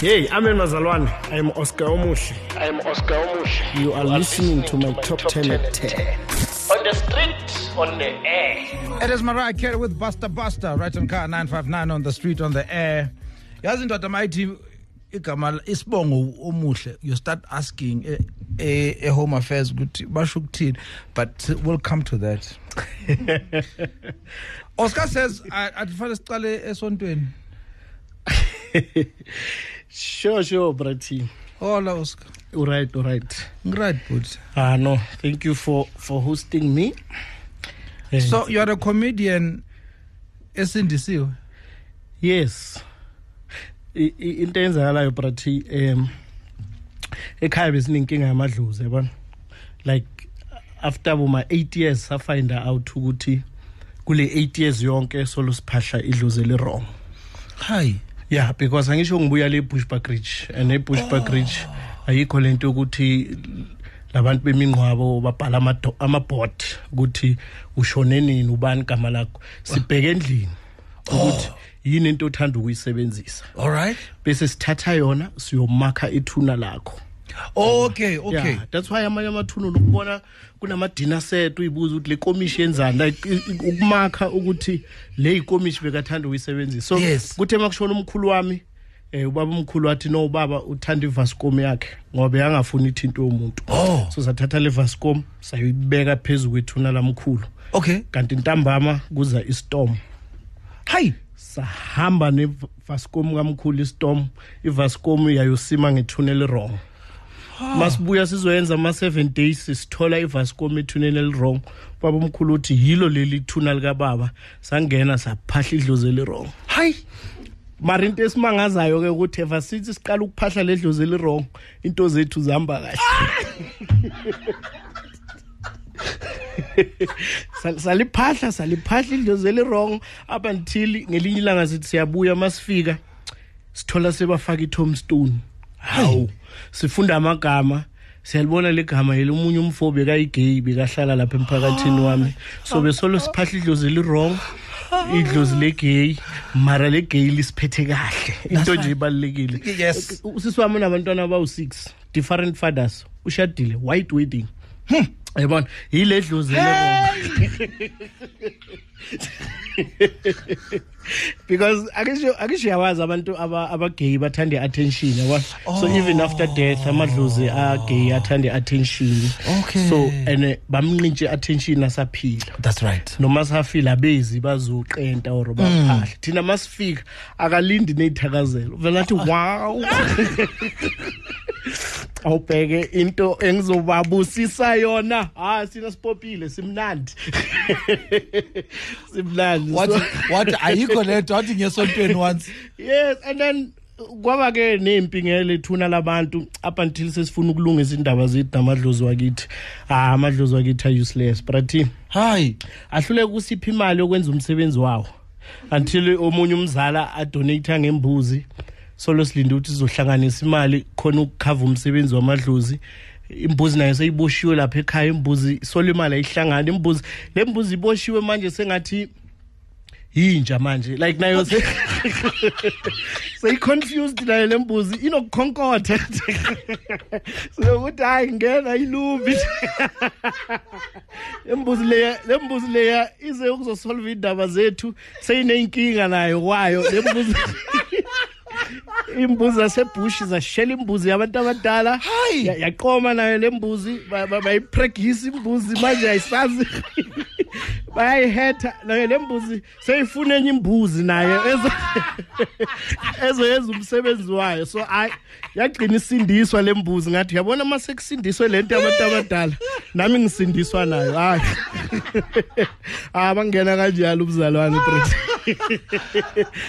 Hey, amen mazalwane. I am Oscar Omush. I am Oscar Omush. You are listening to my top 10 at 10. On the street, on the air. It is Mariah Carey with Buster Buster, right on car 959 on the street on the air. yazi ndoda mayithi igama isibongo omuhle you start asking eh, eh, e-home affairs ukuthi basho ukuthini but we'll come to that oscar says atifane sicale esontweni Sure, sure, Brati. hola oscar All right, all right. ngiright but Ah, no, thank you for for hosting me. Eh, so you are a comedian esindisiwe yes. I- i- Into enzakalayo Brati um ekhaya besinenkinga yamadlozi yabona. Like after boma 8 years sa find out ukuthi kule 8 years yonke solo siphahla idlozi le wrong. hayi Yeah, because angisho ngibuya le Bushbuck Ridge and e Bushbuck Ridge ayikho lento ukuthi labantu bemingcwabo babhala ama amabot ukuthi ushone nini ubani igama lakho. Sibheke endlini ukuthi yini into othanda ukuyisebenzisa. All right. Bese sithatha yona siyomakha ithuna lakho. Okay okay. yeah that's why amanye amathuna nokubona kunamadina set uyibuza ukuthi le komishi yenzani like ukumakha ukuthi le ikomishi bekathanda ukuyisebenzisa. So Yes. kuthe makushona umkhulu wami eh ubaba umkhulu wathi no baba uthanda ivascom yakhe ngoba yangafuni ithinto yomuntu. Oh. so sathatha le vascom sayibeka phezulu kwethuna lamkhulu. Okay. Kanti ntambama kuza istorm. Hayi. Sahamba nevascom kamkhulu istorm ivascom yayosima ngethuneli wrong masibuya sizoyenza ama-7 days sithola ivascom ethuneni elirong baba omkhulu uthi yilo leli thuna likababa sangena saphahla idlozi elirong hayi. Mara into esimangazayo-ke ukuthi eva sithi siqala ukuphahla le dlozi elirong into zethu zihamba kahle. Sal- saliphahla saliphahla idlozi elirong up until ngelinye ilanga sithi siyabuya masifika sithola sebafaka i-tomstone hawu sifunda amagama siyalibona legama yeli omunye umfo bekayigay bekahlala lapha emphakathini wami. So besolo siphahla idlozi elirong idlozi legay mara legay lisiphethe kahle. Into nje ibalulekile. Yes. usisi wami unabantwana abawu-six different fathers ushadile white wedding. Hmm, yabona yile dlozi elirong because akisho akisho yawazi abantu aba abagay bathanda i-attention yabona? So even after death amadlozi agay athanda i-attention Okay. so and bamnqintshe i-attention asaphila. That's right. Noma safila bezi bazoqenta or baphahla. Thina masifika akalindi neyithakazelo vele athi wow. Awubheke into engizobabusisa yona. Ha sina sipopile simnandi. Simnandi. What So- what ayikho lento wathi ngesontweni once. Yes and then kwaba ke nempi ngele thuna labantu up until sesifuna ukulungisa indaba zethu namadlozi wakithi. Ah amadlozi wakithi are useless but hayi. ahluleke ukusipha imali yokwenza umsebenzi wawo? Until omunye umzala adonate ngembuzi. Solo silinde ukuthi sizohlanganisa imali khona ukukhava umsebenzi wamadlozi. Imbuzi nayo seyiboshiwe lapha ekhaya imbuzi solo imali ayihlangani imbuzi le mbuzi iboshiwe manje sengathi yinja manje. Like nayo se seyi-confused nayo le mbuzi inokukhonkotha. Sokuthi hayi ngena ilubi. Lembuzi leya lembuzi leya ize ukuzosolve indaba zethu seyineyinkinga nayo kwayo. Lembuzi imbuzi zasebush zashela imbuzi yabantu abadala. Hayi. Ya- yaqoma nayo lembuzi ba- ba- bayipregisa imbuzi manje ayisazi. Bayayihetha nayo lembuzi seyifuna enye imbuzi nayo ezo ezoyenza umsebenzi wayo. So hayi yagcina isindiswa lembuzi ngathi uyabona uma sekusindiswe lento yabantu abadala nami ngisindiswa nayo. Hayi. Ah bangena kanjalo ubuzalwane bro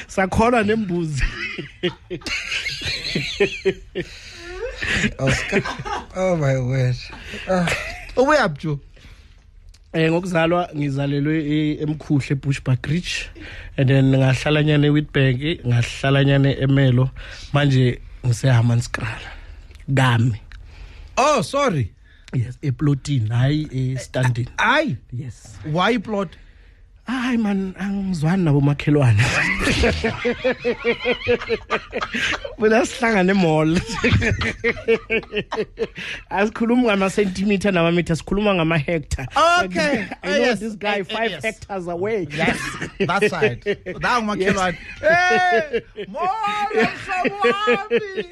sakhona nembuzi oscar. Oh my word. Ah. ubuyaphi jo eh ngokuzalwa ngizalelwe e- emkhuhle ebushbuck ridge and then ngahlala nyane ewitbank ngahlala nyane emelo. Manje ngisehammanskraal kami oh sorry. Yes eplotini hayi estandini hayi? Yes. Why plot? Hayi man angizwani nabo makhelwane mina sihlangane emall asikhulumi ngama-centimeter nama-meter sikhuluma ngama-hectare Okay. I know Yes. this guy Eh, eh, five yes. hectares away Yes, that side. That ngumakhelwane. Hey, molo mhlobo wami.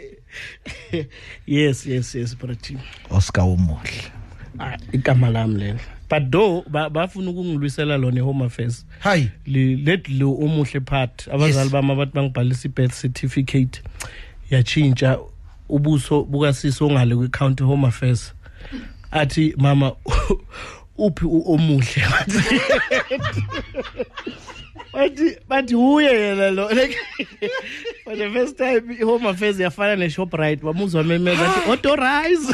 yes yes yes brati Oscar umuhle. Ah, igama lami lelo but though ba- bafuna ukungilwisela lona e-home affairs. Hayi. Le- let lo omuhle part. Abazali bami abathi bangibhalisa i-birth certificate yatshintsha ubuso bukasisi ongale kwi-county home affairs. Athi mama uphi omuhle? Bathi bathi uye yena lo. Like for the first time i-home affairs yafana ne-shoprite bamuzwa memeza athi authorize.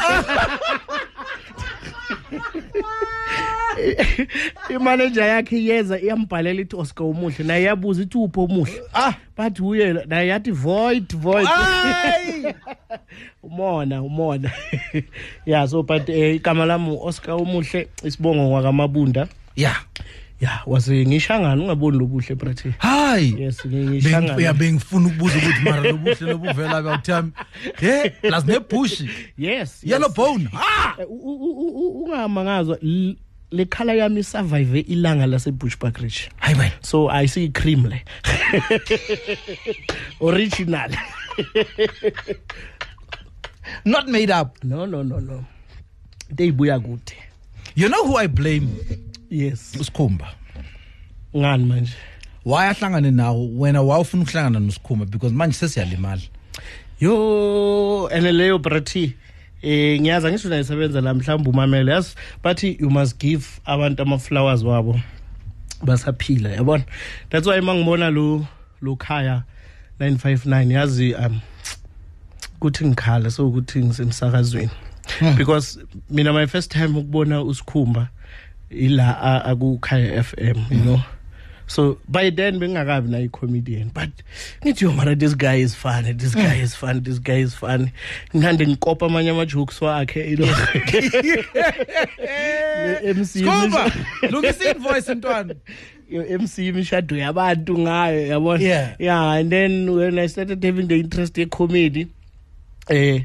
imanager yakhe iyeza iyambhalela ithi oscar umuhle naye yabuza ithi uphi omuhle Ah. bathi uye la- naye yathi void void Hayi. umona umona ya so but eh, igama lami oscar umuhle isibongo wakamabunda Yeah. ya wase ngishangana ungaboni lobuhle brate Hayi. yes Beng- ngishangana ya bengifuna ukubuza ukuthi mara lobuhle lobuvela kathami. Hey, plus nebush. yes Yellow yes. bone. Ah! Eh, u- u- u- u- ungamangazwa l- le khala yami survive ilanga lase Bushbuck Ridge Hayi man. so i see cream le original Not made up. no no no no deyibuya kude You know who I blame? yes Usikhumba. ngani manje Why ahlangane nawo wena wawufuna ukuhlangana nosikhumba because manje sesiyalimala. yo ene leyo brati eh ngiyaza ngisho nayisebenza la mhlawumbe umamele yazi bathi you must give abantu ama flowers wabo. Basaphila yabona? That's why mangibona lo lo khaya 959 yazi um kuthi ngikhala so ukuthi ngisemsakazweni because mina my first time ukubona usikhumba ila a- akukhaya FM you know? So by then bengingakabi na i-comedian but ngithi yo mara this guy is funny this guy is funny this guy is funny ngihande ngikopa amanye ama-jokes wakhe you know Ne-MC Sikhumba, lungisa invoice ntwana. yo MC imishado yabantu ngayo yabona Yeah. yeah and then when i started having the interest ye comedy eh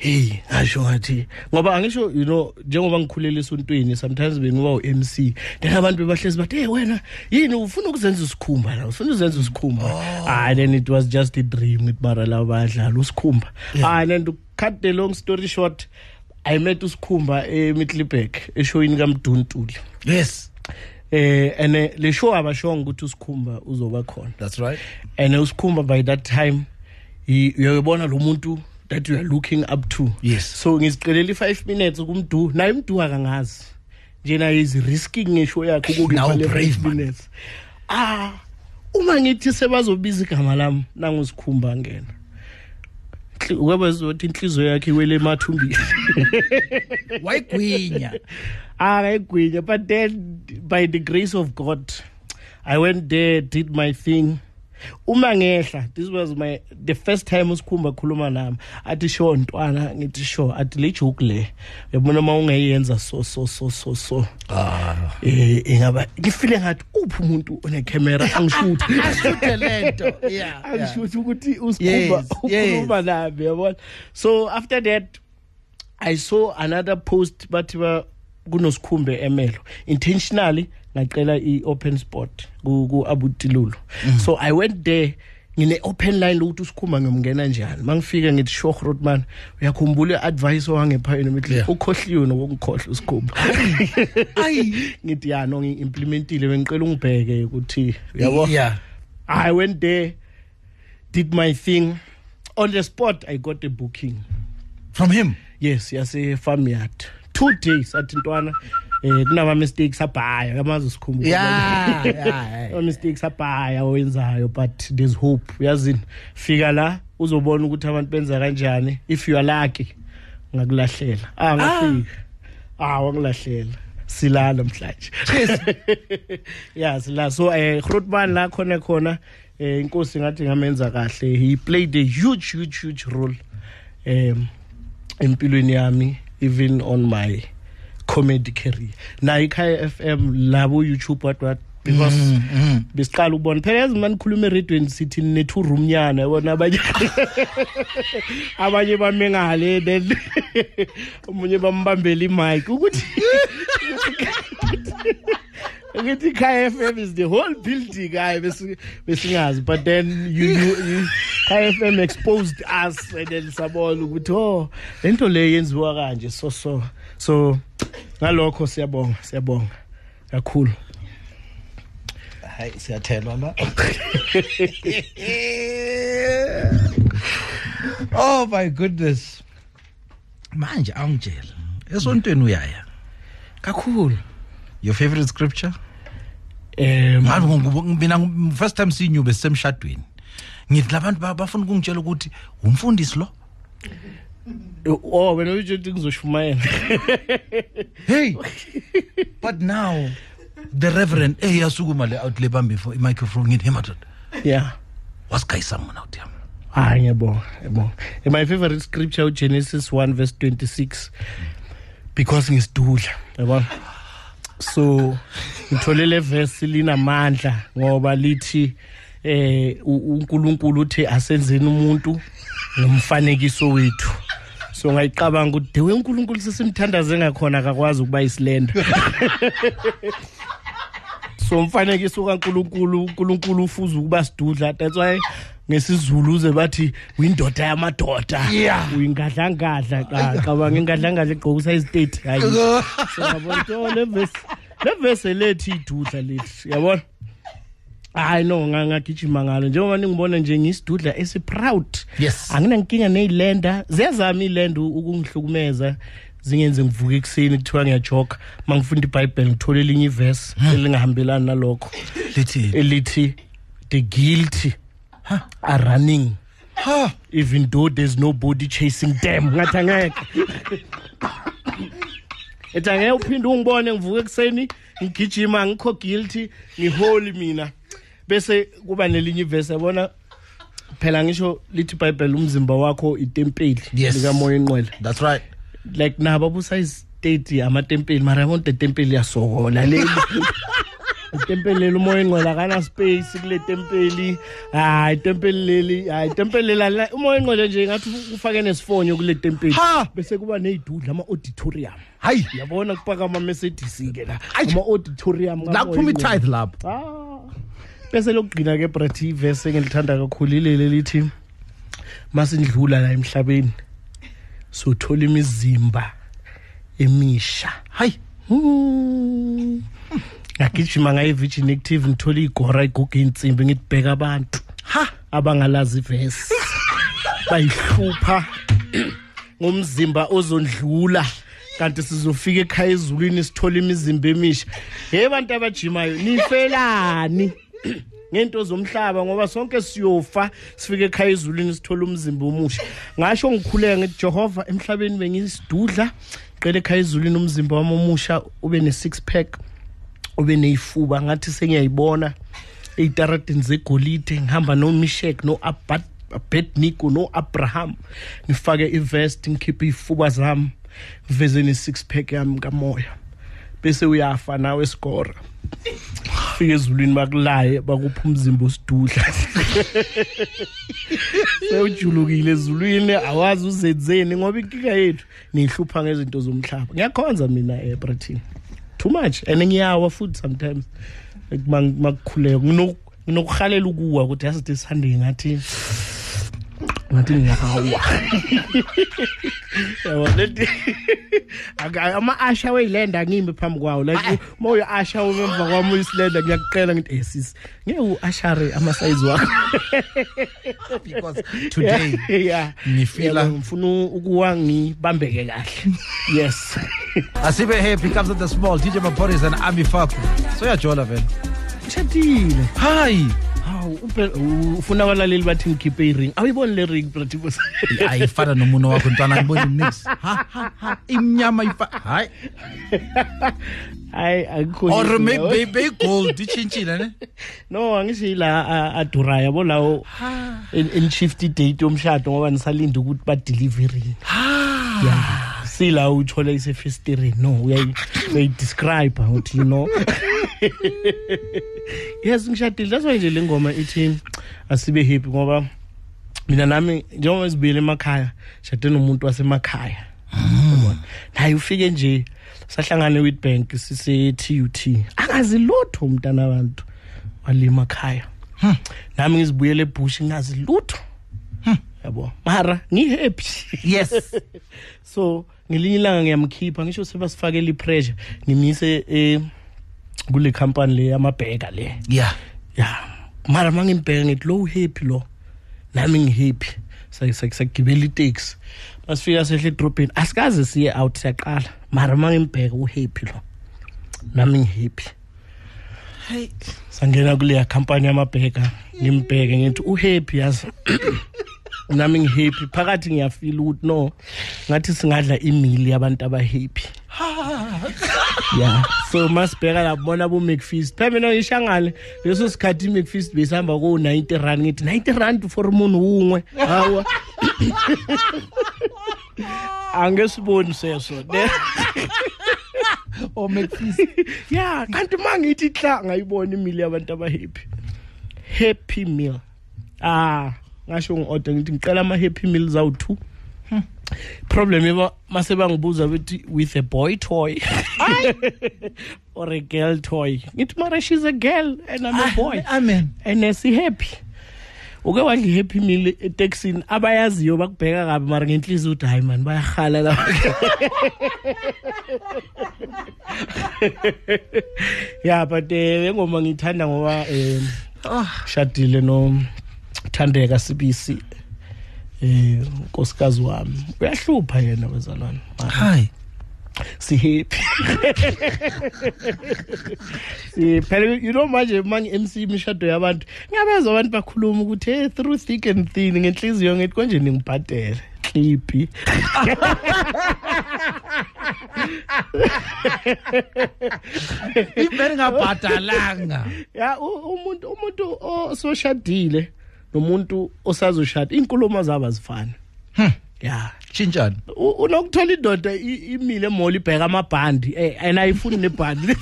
hey ngasho ngathi ngoba angisho you know njengoba ngikhulela esontweni sometimes bengiba u-MC then abantu bebahlezi bathi hey wena yini? Ufuna ukuzenza usikhumba la? Ufuna ukuzenza usikhumba ah then it was just a dream ngithi bara la badlala usikhumba. Ah and then to cut the long story short i met usikhumba eMiddelburg eshoyini kaMduntuli Yes. eh ene le show abashonga ukuthi usikhumba uzoba khona. That's right. and usikhumba by that time i- uyabona lo muntu that you are looking up to. Yes. so ngiziqelela i5 minutes kumdu. Naye umdu akangazi. Njena is risking ngisho yakhe Now ukungipha le brave 5 man. minutes. Ah uma ngithi sebazobiza igama lami nangusikhumba ngena. Nhli- kwaba zothi inhliziyo yakhe iwele emathumbini Wayigwinya. akayigwinya but then by the grace of god i went there did my thing. Uma ngehla this was my the first time usikhumba khuluma nami athi sho ntwana ngithi sho athi le joke le yabona uma ungayenza so so so so so Ah. eh ingaba ngifile ngathi uphi umuntu one camera angishuthe Ashute lento. Yeah. angishuthe ukuthi usikhumba Yes, ukhuluma nami yabona so after that i saw another post bathi ba kunosikhumbe emelo intentionally ngacela i-open spot ku ku abutilulu so i went there ngine open line lokuthi usikhumba ngimngena njani mangifika ngithi sho Grootman uyakhumbula i-advice owangepha yena mithi Yeah. ukhohliwe nokungikhohla usikhumba Ayi. ngithi ya no ngi-implementile bengicela ungibheke ukuthi uyabo Yeah. I went there, did my thing. On the spot, I got a booking. From him. Yes, yase farm yard. Two days athi ntwana eh kunama mistakes abhaya kamazi usikhumbuka. Yeah. Yeah. Ama mistakes abhaya owenzayo but there's hope. Uyazini fika la uzobona ukuthi abantu benza kanjani if you are lucky ngakulahlela. Ah ngafika. Ah wangilahlela. Silala namhlanje. yeah sila so eh Grootman la khona khona eh inkosi ngathi ngamenza kahle he played a huge huge huge role um empilweni yami even on my comedy career. Na ikhaya FM labo YouTube what what because Mm, besiqala ukubona. Phela yazi manje khuluma eradweni sithi ne two room nyana yabona? Abanye abanye bamengale then umunye bambambela imic. Ukuthi ukuthi Kaya FM is the whole building hayi besingazi. But then you, you, Kaya FM exposed us and then sabona ukuthi oh lento le yenziwa kanje. So so so ngalokho siyabonga siyabonga. Kakhulu. Hayi siyathelwa la. Oh my goodness. Manje awungitshela esontweni uyaya? Kakhulu. Your favorite scripture? Um mina first time siyinyube sisemshadweni ngithi labantu ba- bafuna ukungitshela ukuthi umfundisi lo? Oh wena utsho ukuthi ngizoshumayela. Hey but now the reverend eh yasukuma le out le bambe for i-microphone ngithi hey madoda yeah. Wasigayisanga mona out yami. Hayi ngiyabonga ngiyabonga. And my favorite scripture ugenesis 1 verse 26 because ngisidudla. Yabona so ngithole le verse linamandla ngoba lithi eh u- uNkulunkulu uthi asenzeni umuntu ngomfanekiso wethu. So ngayicabanga ukuthi dewe uNkulunkulu sesimthandaze ngakhona akakwazi ukuba isilenda. So umfanekiso kaNkuluNkulu uNkulunkulu ufuza ukuba sidudla. That's why ngesizulu uze bathi uyindoda yamadoda. Uyingadlangadla cabanga ingadlangadla egqokisa iziteti hayi. So yabona to le verse lethi idudla lethi yabona? Hayi no nga- ngagijima ngalo. Njengoba ningibona nje ngiyisidudla esiproud. Yes. anginankinga neyilenda ziyazama ilenda ukungihlukumeza zingenze ngivuke ekuseni kuthiwa ngiyajoga. Uma ngifunda ibhayibheli ngithole elinye ivesi elingahambelani nalokho. Lithi? Elithi the guilty are running. Ha. Even though there's nobody chasing them. Ngathi angeke. Ethi angeke uphinde ungibone ngivuke ekuseni ngigijima ngikho guilty ngiholi mina. Bese kuba nelinye ivesi yabona? Phela ngisho lithi ibhayibheli umzimba wakho itempeli Yes. likamoya enqwele that's right. Like nabo abusayi-state amatempeli mara yabona tempeli yasokola leli itempeli leli umoya engcwele akana space kule tempeli. Hayi itempeli leli hayi itempeli leli. Umoya engcwele nje ngathi ufake nesifonyo kule tempeli. Ha! bese kuba ney'dudla ama-auditorium. Hayi! Yabona kupaka ama-mercedes-ke la. Ama-auditorium la kuphuma kaMoya i-tithe lapho. Ah. Bese lokugcina ke brat ivesi engilithanda kakhulu ilele lithi masindlula la emhlabeni sothola imizimba emisha. Hayi Hmm. ngagijima ngaye virgin active ngithola igora iguga insimbi ngitibheka abantu. Ha abangalazi ivesi. Bayihlupha ngomzimba ozondlula kanti sizofika ekhaya ezulwini sithola imizimba emisha. Hey bantu abajimayo nifelani. ngento zomhlaba ngoba sonke siyofa sifike ekhaya ezulwini sithola umzimba omusha. Ngasho ngikhuleka ngithi Jehova emhlabeni bengisidudla qele ekhaya ezulwini umzimba wami omusha ube ne six pack ube neyifuba. Ngathi sengiyayibona eyitaradini zegolide ngihamba nomishek no-abednico no-abraham ngifake ivest ngikhiphe iy'fuba zami ngiveze ne-six pack yami kamoya. Bese uyafa nawe esikora fika ezulwini bakulaye bakupha umzimba osidudla. Sewujulukile ezulwini awazi uzenzeni ngoba inkinga yethu niyihlupha ngezinto zomhlaba. Ngiyakhonza mina ebrathini too much and ngiyawa futhi sometimes. Like makukhuleka ngino- nginokuhalela ukuwa ukuthi yasithi sunday ngathi ngathi ngiyawa yabo leti aka- ama-asha weyilenda ngimi phambi kwawo. Like uma uyi-asha umemva kwami uyisilenda ngiyakuqela ngithi eh sis ngeke u-ashare amasayizi wakho. Because today yeah. Ngifila- Yabo, ngifuna ukuwa ngibambeke kahle. Yes. Asibe happy comes at the small. Dj maporis and ami faku so yajola vele. Ngishadile hayi. Hawu uphela- u- ufuna abalaleli bathi ngikhiphe i-ring? Awuyiboni le ring bratibos ayifana nomuno wakho ntwana ngibona nix ha ha ha imnyama ifa hayi. Hayi akukho or yinto maybe lawo. maybe gold itshintshile ne? No angisho yila a- adurayo yabo lawo en- en-shift date yomshado ngoba nisalinde ukuthi badelivery. Yeah sila uthole isefestirini no uyayi- uyayidescribe uthi you know. yes ngishadile. That's why nje le ngoma ithi asibe happy ngoba mina nami njengoba sibuyele emakhaya shade nomuntu wasemakhaya. Yabona? naye ufike nje sahlangana eWitbank sise TUT akazi lutho umntana abantu walima ekhaya nami ngizibuyele ebush ngazi lutho. Yabo? Mara ngihappy. Yes. So ngelinye ilanga ngiyamkhipha ngisho sebasifakela ipressure ngimise eh kule company le yamabheka le. Yeah ya. Mara mangimbheka ngithi lo happy lo? Nami ngihappy. Sakugibela itaxi. Masifika sehle edrobheni asikaze siye out siyaqala. Mara mangimbheka uhappy lo? Nami ngihappy. Hey. Sangena kuleya company yamabheka ngimbheke ngithi uhappy yazi? Nami ngihappy. Phakathi ngiyafila ukuthi no ngathi singadla imili yabantu abahappy. Yeah. So masibheka la bona bo McFeast phela mina ngishangale leso sikhathi iMcFeast besihamba ko 90 rand. Ngithi 90 rand for umuntu unwe hawa angesiboni seso. O mcfeast. Yeah kanti mangithi hla ngayibona imili yabantu abahappy. Happy meal. Ah ngasho ngi-order ngithi ngicela ama-happy meals awu-two. Problem yeba mase bangibuza bethi with a boy toy? Or a girl toy? Ngithi mara she's a girl and I'm a boy. amen. And sihappy uke wadla i-happy meal etekisini abayaziyo bakubheka kabi mara ngenhliziyo ukuthi hayi mani bayahala la ya but eh engoma ngiyithanda ngoba um shadile no Thandeka Sibisi. Eh unkosikazi wami uyahlupha yena wezalwane mara hayi si happy si phela you know manje manje MC imishado yabantu ngiyabezwa abantu bakhuluma ukuthi hey through thick and thin ngenhliziyo ngithi konje ningibhadele clippi ibere ngabhadalanga ya u- umuntu umuntu ososhadile nomuntu osazoshada inkulumo zabo azifani ya. Shintshan U- unokuthola indoda i- imile emoli ibheka amabhandi eh, and ayifuni nebhandi.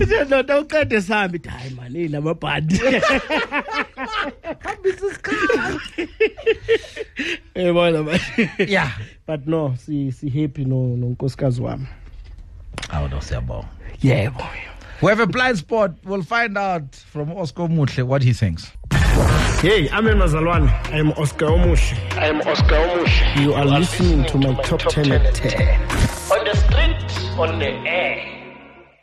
Ithi ndoda uqede sihambe. Ithi hayi man hey lamabhandi hambisa isikhathi. Yabona man? Yeah but no si si happy no nonkosikazi wami. Awu no siyabonga. Yebo. We have a blind spot we'll find out from oscar muhle what he thinks hey amen mazalwane i am oscar omuhle I am Oscar Omush. you are listening to my top 10 at 10 On the street, on the air.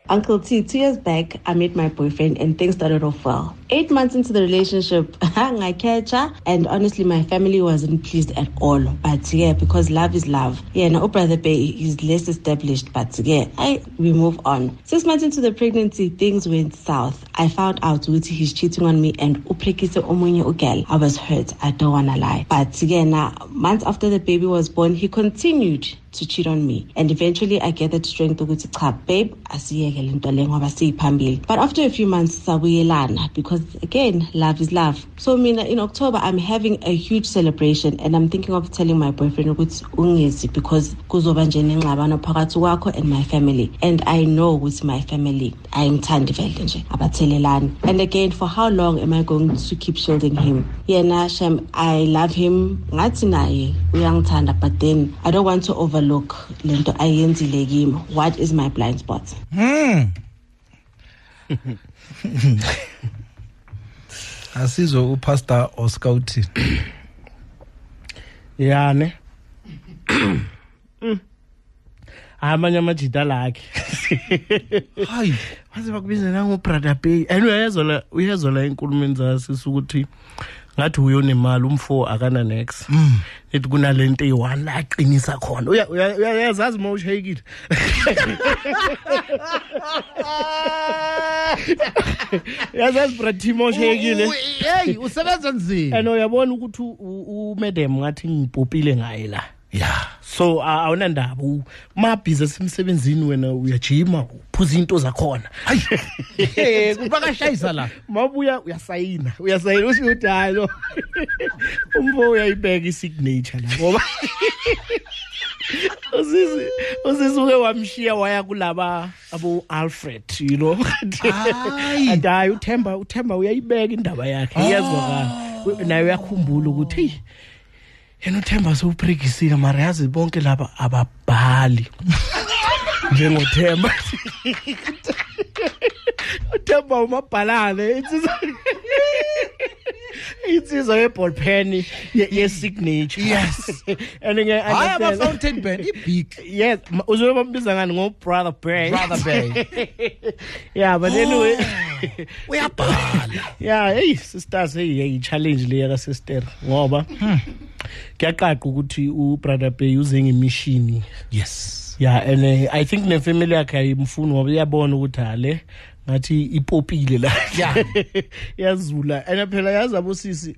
Uncle T, two years back, I met my boyfriend and things started off well. Eight months into the relationship, I catch her, and honestly, my family wasn't pleased at all. But yeah, because love is love. Yeah, now brother Bay is less established, but yeah, I we move on. Six months into the pregnancy, things went south. I found out Wuti he's cheating on me and uprekise omunye ugel. I was hurt. I don't wanna lie. But yeah, now months after the baby was born, he continued to cheat on me and eventually i gathered strength ukuthi cha babe asiyeke lento le ngoba siyiphambili but after a few months sabuyelana because again love is love. So mina in october i'm having a huge celebration and i'm thinking of telling my boyfriend ukuthi ungezi because kuzoba nje nengxabano phakathi kwakho and my family. And i know ukuthi my family ayimthandi vele nje abathelelani. And again for how long am i going to keep shielding him? Yena shem i love him. Ngathi naye uyangithanda but then i don't want to overlook lento ayenzile kimi. What is my blind spot hmm. asizwe upastor oscar uthi. Yani Mm. amanye amajita lakhe. Hayi. Waze bakubiza nangobrother bay. And uyayezwa la uyezwa la enkulumeni zasisi ukuthi ngathi uyonemali umfo akana next ethi kunalento eyi-one la aqinisa khona. Uya- uya- uyazazi uma ushayekile uyazazi bratim ushayekile hey usebenza nzima. And uyabona ukuthi umedam ngathi ngipopile ngaye la? Yeah so awunandaba mabhizi asemsebenzini wena uyajima uphuza into zakhona. Hayi. Kubakashayisa la. Mabuya uyasayina uyasayina usho ukuthi hayi lo. Umfo uyayibeka isignature la ngoba usisi usisi uke wamshiya waya kulaba abo Alfred you know? And hayi uThemba uThemba uyayibeka indaba yakhe iyazwakala. Naye uyakhumbula ukuthi hey yena uThemba sewuphrekisile mara yazi bonke laba ababhali. njengoThemba. uThemba umabhalane insizwa insizwa yeball pen ye ye signature Yes. and nge hayi understand- ama-fountain pen ibig. Yes ma- uzobe bambiza ngani? Ngo brother Bay brother bay yeah but anyway. Uyabhala. Yeah hey sisters hey hey challenge le ka sister ngoba kuyaqaqa ukuthi u brother Bay uze ngemishini yes. Yeah and uh, i think ne family yakhe ayimfuni ngoba iyabona ukuthi hale ngathi ipopile la. Yeah. yazula. And phela yazi abosisi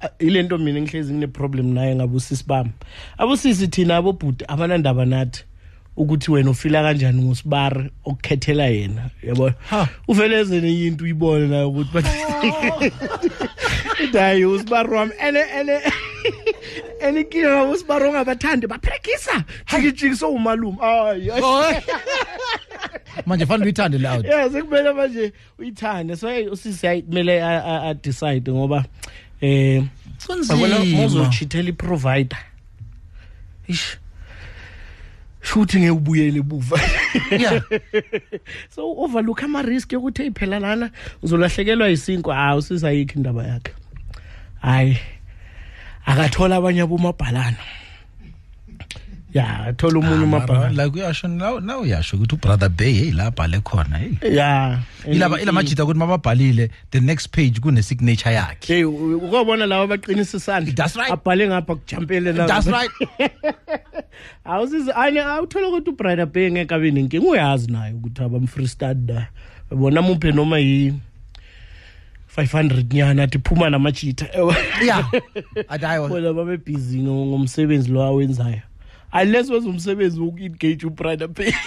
ah, ilento mina ngihlezi ngine problem naye ngabosisi bami. Abosisi thina abobhuti abanandaba nathi. Ukuthi wena ufila kanjani ngosibari okukhethela yena yabo? Ha. uvele ezene into uyibone nayo ukuthi but dayi usibari wami. Ene ene ene kinga usibari ongabathandi baprekisa jikijiki so umalume ay ay. manje fanele uyithande loud yeah sekumele manje uyithande. So hey usisi hayi kumele a- a a decide ngoba eh yabona kunzima. uzochithela iprovider. Ish shuthi ngeke ubuyele ebuva yeah so overlook ama risk yokuthi iphela lana uzolahlekelwa isinkwa hayi usisayikho indaba yakhe. Hayi akathola abanye abomabhalana. Ya athola omunye umabhalana like uyasho naw naw uyasho ukuthi ubrother bay hey la bhale khona hey. Ya ilaba ilamajita ukuthi mababhalile the next page kune signature yakhe. Hey ukubona lawa baqinisa isandla. That's right. abhale ngapha kujampele la that's right. Awusizi ane awuthola ukuthi ubrother bay ngeke abe nenkinga uyazi naye ukuthi abamfreestyle da bona muphe noma yi 500 nyana athi phuma namajita yeah. Adayo bona babe busy ngo- ngomsebenzi lo awenzayo. Unless wenza umsebenzi woku-engage ubrother bay.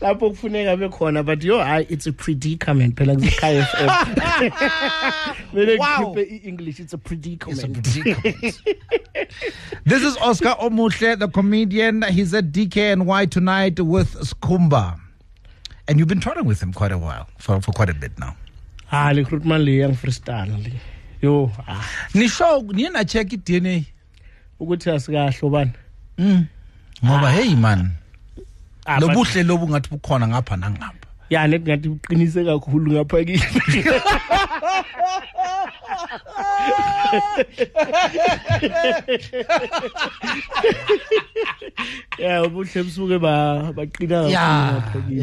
Lapho kufuneka bekhona but yo hayi it's a predicament phela kuse-k f m. Kukhiphe i-english it's a predicament. This is Oscar Omuhle, the comedian. He's at DKNY tonight with Skumba. And you've been touring with him quite a while, for, for quite a bit now. hayi le recruitment le yangifreestyle le yo ah, Nisho, niye na check DNA. ukuthi asikahle bani Mm. Ngoba hey man, Ah, lobuhle lobu ngathi bukhona ngapha nangapha. ya nethi ngathi uqinise kakhulu ngapha kimi yeah ubuhle busuke ba baqina kakhulu ngapha kimi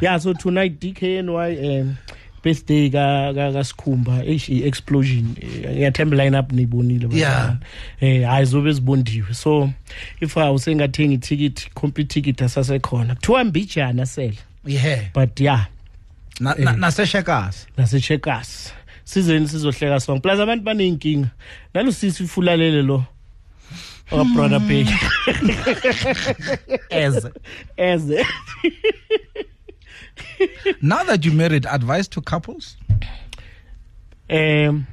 yeah so tonight DKNY um birthday ka ka kaSkhumba eish i explosion ngiyathemba line up niyibonile Yeah. eh hayi zobe zibondiwe. So if awusengathenga ithicket complete ticket asasekhona. Kuthiwa mbijana sele. Yeah. but yeah. Na na naseshekasi. nasecheckers sizeni sizohleka sonke. Plus abantu baneyinkinga. Nalusisi ufulalele lo. Okabrother bay As eze. now that you married, advice to couples? um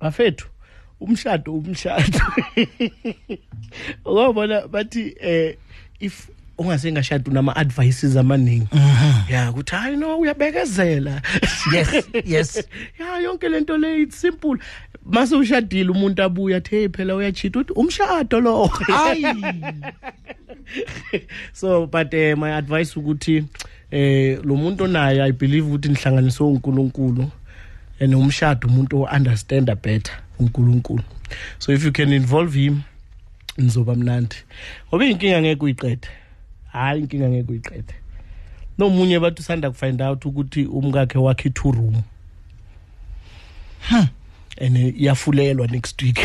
bafethu umshado umshado ukubona bathi eh if ungasengashada unama advices amaningi ya ukuthi hayi no uyabekezela Yes, yes. ya yonke lento le it's simple mase ushadile umuntu abuya athe phela uyachita uthi umshado lo Ay. so but uh, my advice ukuthi eh lo muntu onaye i believe ukuthi nihlanganiswe uNkulunkulu and umshado umuntu understand better uNkulunkulu. So if you can involve him nizoba mnandi. Ngoba inkinga ngeke uyiqede. Hayi inkinga ngeke uyiqede. Nomunye bathi usanda kufind out ukuthi umkakhe wakhe two room. And eh, iyafulelwa next week.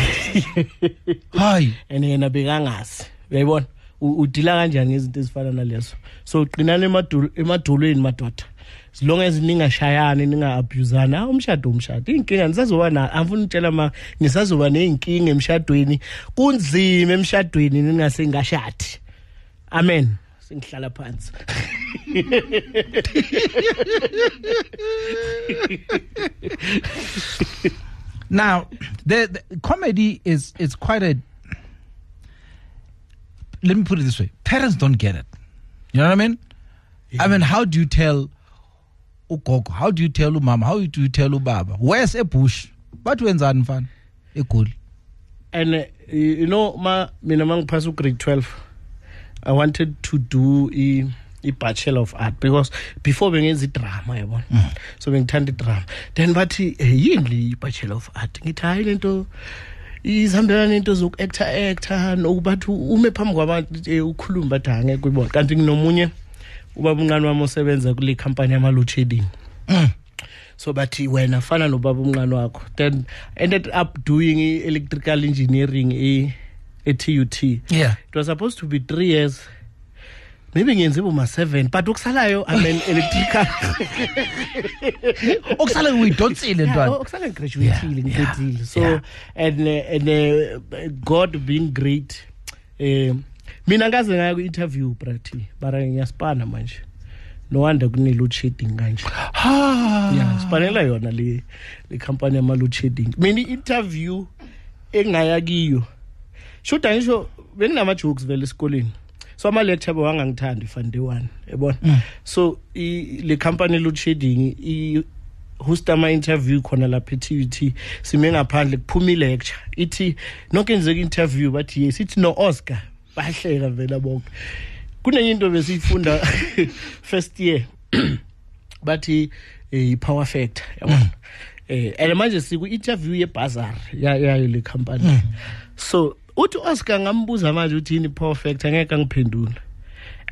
Hi. and yena bekangazi uyayibona? Udila kanjani ngezinto ezifana nalezo? So emadolo- emadolweni madoda. As long as ningashayani ninga-abusani ha umshado umshado. Iy'nkinga nisazoba na angifuna ukutshela ma nisazoba ney'nkinga emshadweni. Kunzima emshadweni ningasengashadi amen. Sengihlala phansi. Now, the, the comedy is is quite a let me put it this way. Parents don't get it. You know what i mean? I mean how do you tell ugogo? How do you tell umama? How do you tell ubaba? Where's ebush bathi wenzani mfana? Egoli. And uh, you know ma mina mangiphasa grade 12 i wanted to do a. i bachelor of art because before bengenza idrama yabona? So bengithanda idrama. Then bathi eh, yini le bachelor of art? Ngithi hayi lento izihambelana into zoku actor actor nokubathi ume phambi kwabantu eh, ukhuluma bathi angeke uyibone kanti nginomunye ubaba unqane wami osebenza kule company yama load shedding so bathi wena fana nobaba umnqane wakho. Then ended up doing i-electrical engineering e- e-tut yeah. It was supposed to be three years. Maybe ngiyenze boma-seven but okusalayo i'm an electrical. Okusale uyidonsile ntwana. okusala ngigraduatile ngiqedile so yeah. and uh, and uh, god being great um mina ngaze ngaya ku-interview brati bara ngiyasipana manje. No wonder kune-load shedding kanje. Ha! Ya sipanela yona le le company yama load shedding. Mina i-interview engaya kiyo shoda ngisho benginama jokes vele esikoleni. So ama lecture bewangangithandi fande one yabona? So i le company load shedding i host ama interview khona lapha e-TUT sime ngaphandle kuphuma i-lecture ithi nonke nizeke interview bathi yes ithi no Oscar. Bahleka vela bonke. Kunenye into besiyifunda first year bathi eh, i-power factor yabona? Eh and manje siku interview yebazar yayo le company. So uthi Oscar ngambuza manje uthi yini power factor ngeke angiphendule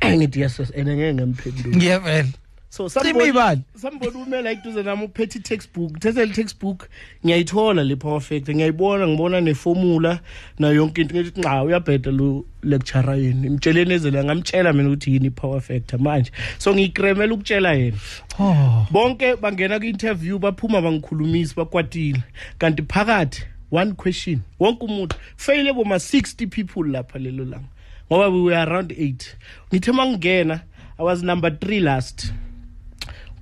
eh ngithi yes yes, and ngeke ngimphendule ngiyavela so Cima somebody ibali. somebody umela iduze nami uphethe textbook thatha le textbook ngiyayithola le power factor ngiyayibona ngibona neformula nayo yonke into. Ngithi nqa uyabheda lo lecturer yini imtsheleni ezela ngamtshela mina ukuthi yini power factor manje. So ngiyikremela ukutshela yena. Oh. Bonke bangena ku-interview baphuma bangikhulumisi bakwatile. Kanti phakathi one question. Wonke umuntu. Faile boma-60 people lapha lelo langa. Ngoba we were around 8 ngithe ma ngingena i was number three last.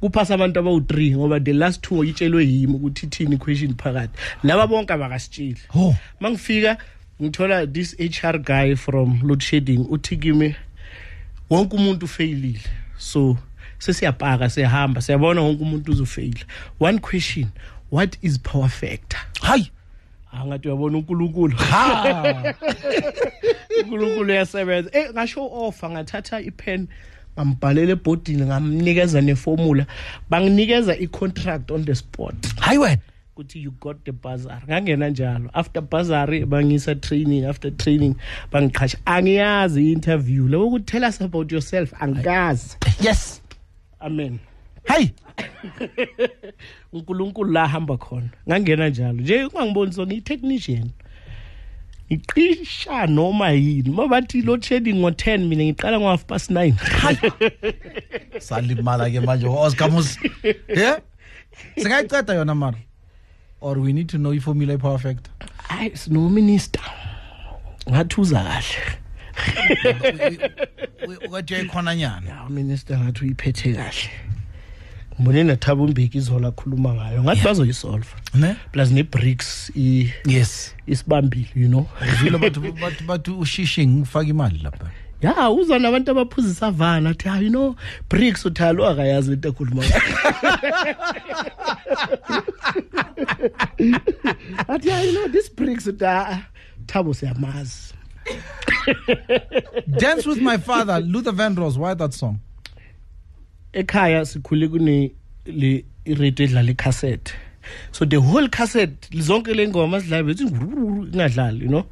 Kuphasa abantu abawu-3 ngoba the last two yitshelwe yimi ukuthi ithini question phakathi. Laba bonke abakasitsheli. Oh mangifika ngithola this HR guy from load shedding uthi kimi wonke umuntu ufailile so sesiyapaka siyahamba siyabona wonke umuntu uzofeyila one question. What is power factor? Hayi. Angathi uyabona uNkulunkulu? Ha! uNkulunkulu uyasebenza. Eh ngasho offer ngathatha ipen ngambhalela ebhodini ngamnikeza neformula. Banginikeza icontract on the spot. Hayi wena. Ukuthi you got the bazar ngangena njalo. After bazar bangisa training. After training bangiqhasha angiyazi i-interview. Labo ukuthi tell us about yourself. Angikazi yes. Amen. Hayi uNkulunkulu la hamba khona ngangena njalo nje ungangiboni so ngiyi-technician ngiqisha noma yini mabathi load shedding ngo-10 mina ngiqala ngo-half past 9 salimala ke manje Oscar mus yeah singayiceda yona mara or we need to know iformula ipower factor hayi sinominister ngathuza kahle ukaje khona nyana ya uminister ngathi uyiphethe kahle ngibone nathaba umbeki izola akhuluma ngayo. Ngathi bazoyisolve. Ne? Plus ne-bricks i- yes. isibambile you know. Vile bathi bathi bathi ushishi ngifaka imali lapha. Ya uza nabantu abaphuzisa avana athi ha you know bricks uthalo akayazi into ekhuluma ngayo." athi ya you know this bricks uthi ah, "Ah, thabo siyamazi. Dance with my father Luther Vandross why that song ekhaya sikhule kune le iradio edlala icassette. So the whole cassette zonke le ngoma sidlala bethi ingadlali you know?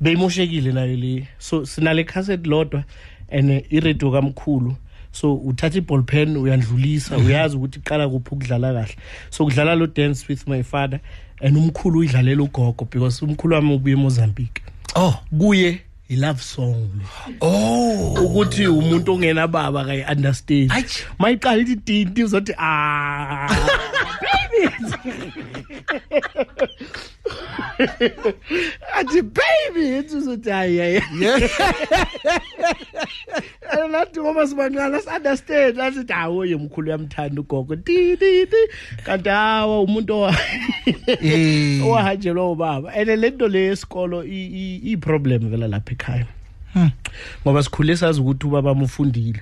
Beyimoshekile nayo le. So sinale cassette lodwa and iradio kamkhulu. So uthatha iball pen uyandlulisa uyazi ukuthi iqala kuphi ukudlala kahle. So kudlala lo dance with my father and umkhulu uyidlalela ugogo because umkhulu wami ubuye eMozambique. Oh kuye i love song. Le oh. Ukuthi umuntu ongena baba kayi understand. Ayi. mayiqala ithi tinti uzothi ah. Baby. Athi baby. Ithi uzothi hayi hayi. Nathi ngoba sibancane asi understand asithi hawo ye mkhulu yamthanda ugogo. Ti ti ti. Kanti hawa umuntu owa eh owahanjelwa ubaba and le nto le yesikolo i- i- i-problem vela lapha ekhaya. Ngoba sikhule sazi ukuthi ubaba mufundile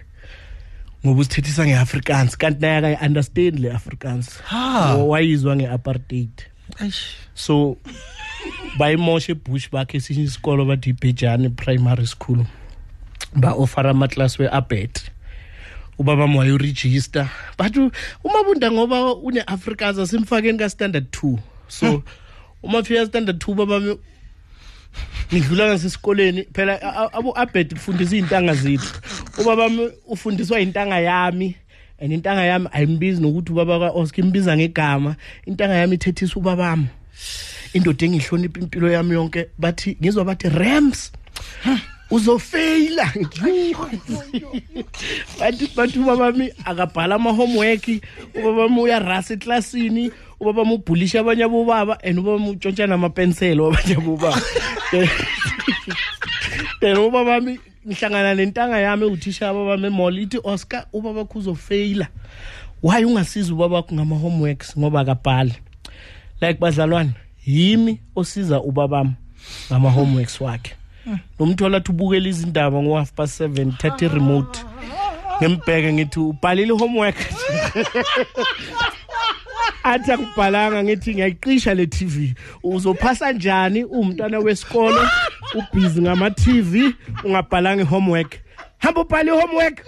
ngoba usithethisa ngeAfrikaans kanti naye akayi understand le Afrikaans Ha. wayizwa ngeapartheid. So bayimoshe bush bakhe esinye isikolo bathi ibhejane primary school. Ba offer amaclass we-abet ubaba wayoregister but u- umabunda ngoba une-africans asimfakeni ka-standard two. So uma fika standard two baba ngidlula ngasesikoleni phela a- a- abo-abet kufundisa iy'ntanga zethu. Ubabami ufundiswa intanga yami and intanga yami ayimbizi nokuthi ubaba ka-oscar imbiza ngegama intanga yami ithethisa ubabami indoda engihlonipha impilo yami yonke bathi ngizwa bathi rams. Uzofeyila bathi bathi ubabami akabhala ama-homework ubabami uyarasa eklasini ubabami ubhulisha abanye abobaba and ubabami utshontsha namapenselo abanye abobaba. Then ubabami ngihlangana nentanga yami uthisha babami emall ithi oscar ubaba kuzofeyila why ungasiza ubabakho ngama-homeworks ngoba akabhali? Like bazalwane yimi osiza ubabami ngama-homeworks wakhe. Nomthola athi ubukela izindaba ngo-half past seven thatha i-remote ngimbheke ngithi ubhalile i-homework athi angibhalanga ngithi ngiyayiqisha le TV uzophasa njani umntwana wesikolo? Ubhizi ngama TV ungabhalanga i-homework hamba ubhale i-homework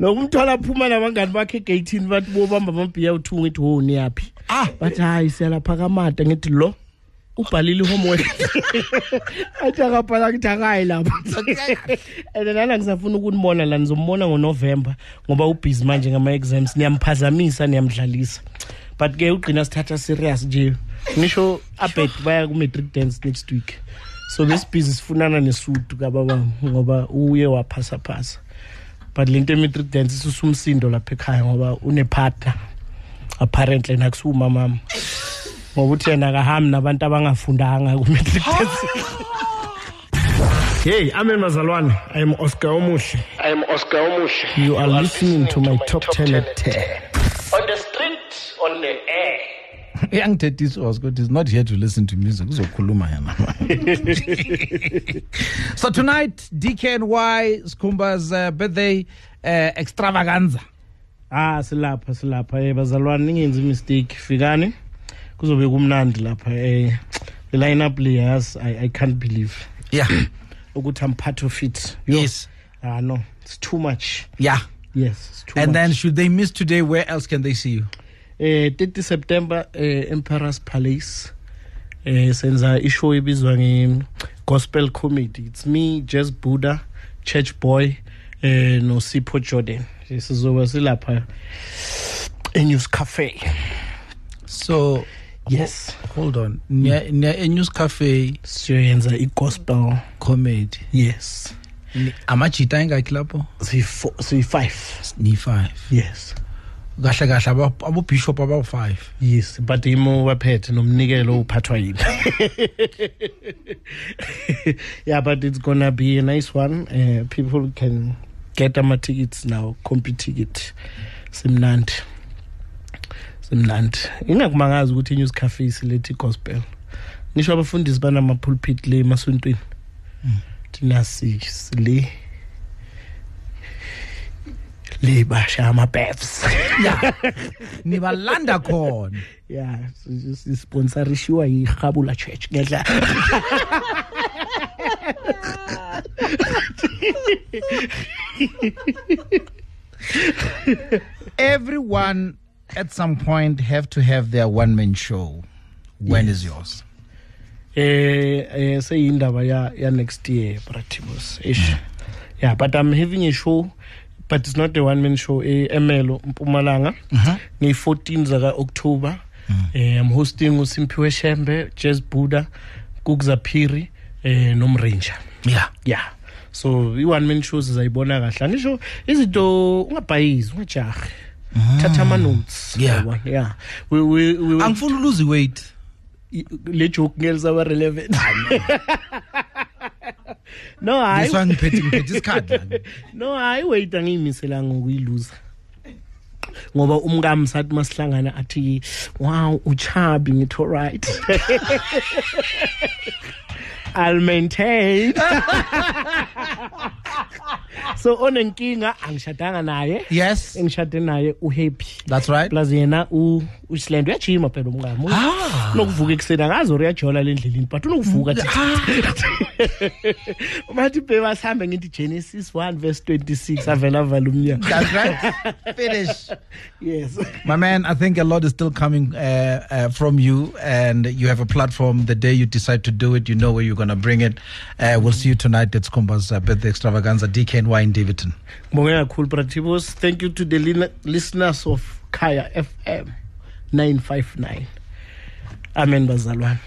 nokumthola phuma nabangani bakhe egeyithini bathi bobamba amabhiya uthu ngithi wo niyaphi? Ah. bathi hayi siyalapha kamada ngithi lo ubhalile i-homework. Athi akabhala ngithi akayi lapho. And nana ngisafuna ukunibona la nizombona ngonovemba ngoba ubhizi manje ngama-exams. Niyamphazamisa niyamdlalisa. But ke ugqina sithatha serious nje. Ngisho abet baya ku-matric dance next week. So besibhizi sifunana nesudu kababa ngoba uye waphasaphasa. But le nto ematric dance isusumsindo lapha ekhaya ngoba unepartner apparently nakusuwumamama. Ngoba uthi yena akahambi nabantu abangafundanga ku-matric dance hey amen mazalwane i am oscar omuhle. I am Oscar Omush. you are listening to my top 10 at 10 On the street, on the air. uyangithethisa oscar ukuthi is not here to listen to music. Uzokhuluma yena. So tonight dkny skhumba's uh, birthday uh, extravaganza. Ah silapha silapha. Eh bazalwane ningenzi mistake. Fikani? Kuzobe kumnandi lapha eh the lineup layers I, i can't believe. Yeah. Ukuthi i'm part of it. Yo. yes. Ah no it's too much. Yeah. Yes it's too and much. then should they miss today where else can they see you? Eh 30 September eh Emperor's Palace. Eh senza ishow ebizwa nge gospel comedy. It's me Jazz Buddha Church Boy eh no Sipho Jordan. Sizoba silapha eNews Cafe. So yes. Hold on. Near, near a news cafe siyoyenza igospel. comedy. Yes. Amajita engakhi lapho? Si si 5 ni-five yes. Kahle kahle abo- abobishop abawu-five. Yes but imo baphethe nomnikelo uphathwa yini? Yeah but it's gonna be a nice one. Uh, people can get ama tickets now compi ticket. Simnandi simnandi ingakumangazi ukuthi inews cafe silethi gospel. Ngisho abafundisi banama-pulpit le emasontweni. Thina si- sile le basha ama-befs nibalanda khona. Yeah si- si- sisponsorishiwa yirhabula church ngedla everyone at some point have to have their one man show. When is yours? Eh eh seyindaba ya ya next year bratimos ish yeah but i'm having a show but it's not a one man show eh emelo mpumalanga. Ngi 14 zaka october eh i'm hosting usimpiwe shembe jazz buddha kukzaphiri eh nomranger. Yeah yeah so i-one man shows zayibona kahle. Angisho izinto ungabhayizi ungajahi. Thatha ama-notes. Yeah. yabona, yeah. We, we, we, angifuna uluze weight. Le joke ngeke lisaba relevant no. Hayi. This one ngiphethe ngiphethe isikhathi la. no hayi wait angiyimiselanga ukuyiluza ngoba umkami sathi masihlangana athi wow uchabi ngithi alright i'll maintain. So onenkinga angishadanga naye. Yes. Engishade naye uhappy. That's right. Plus yena usilendo uyajima phela umngamo. Ah. unokuvuka ekuseni akazi uyajola le ndleleni but unokuvuka bathi beba sihambe ngithi genesis 1 verse 26 avela avala umnyango. That's right. Finish. Yes. My man, I think a lot is still coming uh, uh, from you, and you have a platform. The day you decide to do it, you know where you're going to bring it. Uh, we'll see you tonight at Skumba's uh, birthday extravaganza, DKNY in Davidton. ngibonge kakhulu bratibos thank you to the lin- listeners of kaya fm 959 amen bazalwane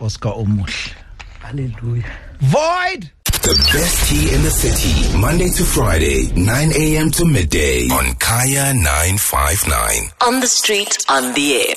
Oscar Omush. Hallelujah. Void! The best tea in the city, Monday to Friday, 9 a.m. to midday on Kaya 959. On the street, on the air.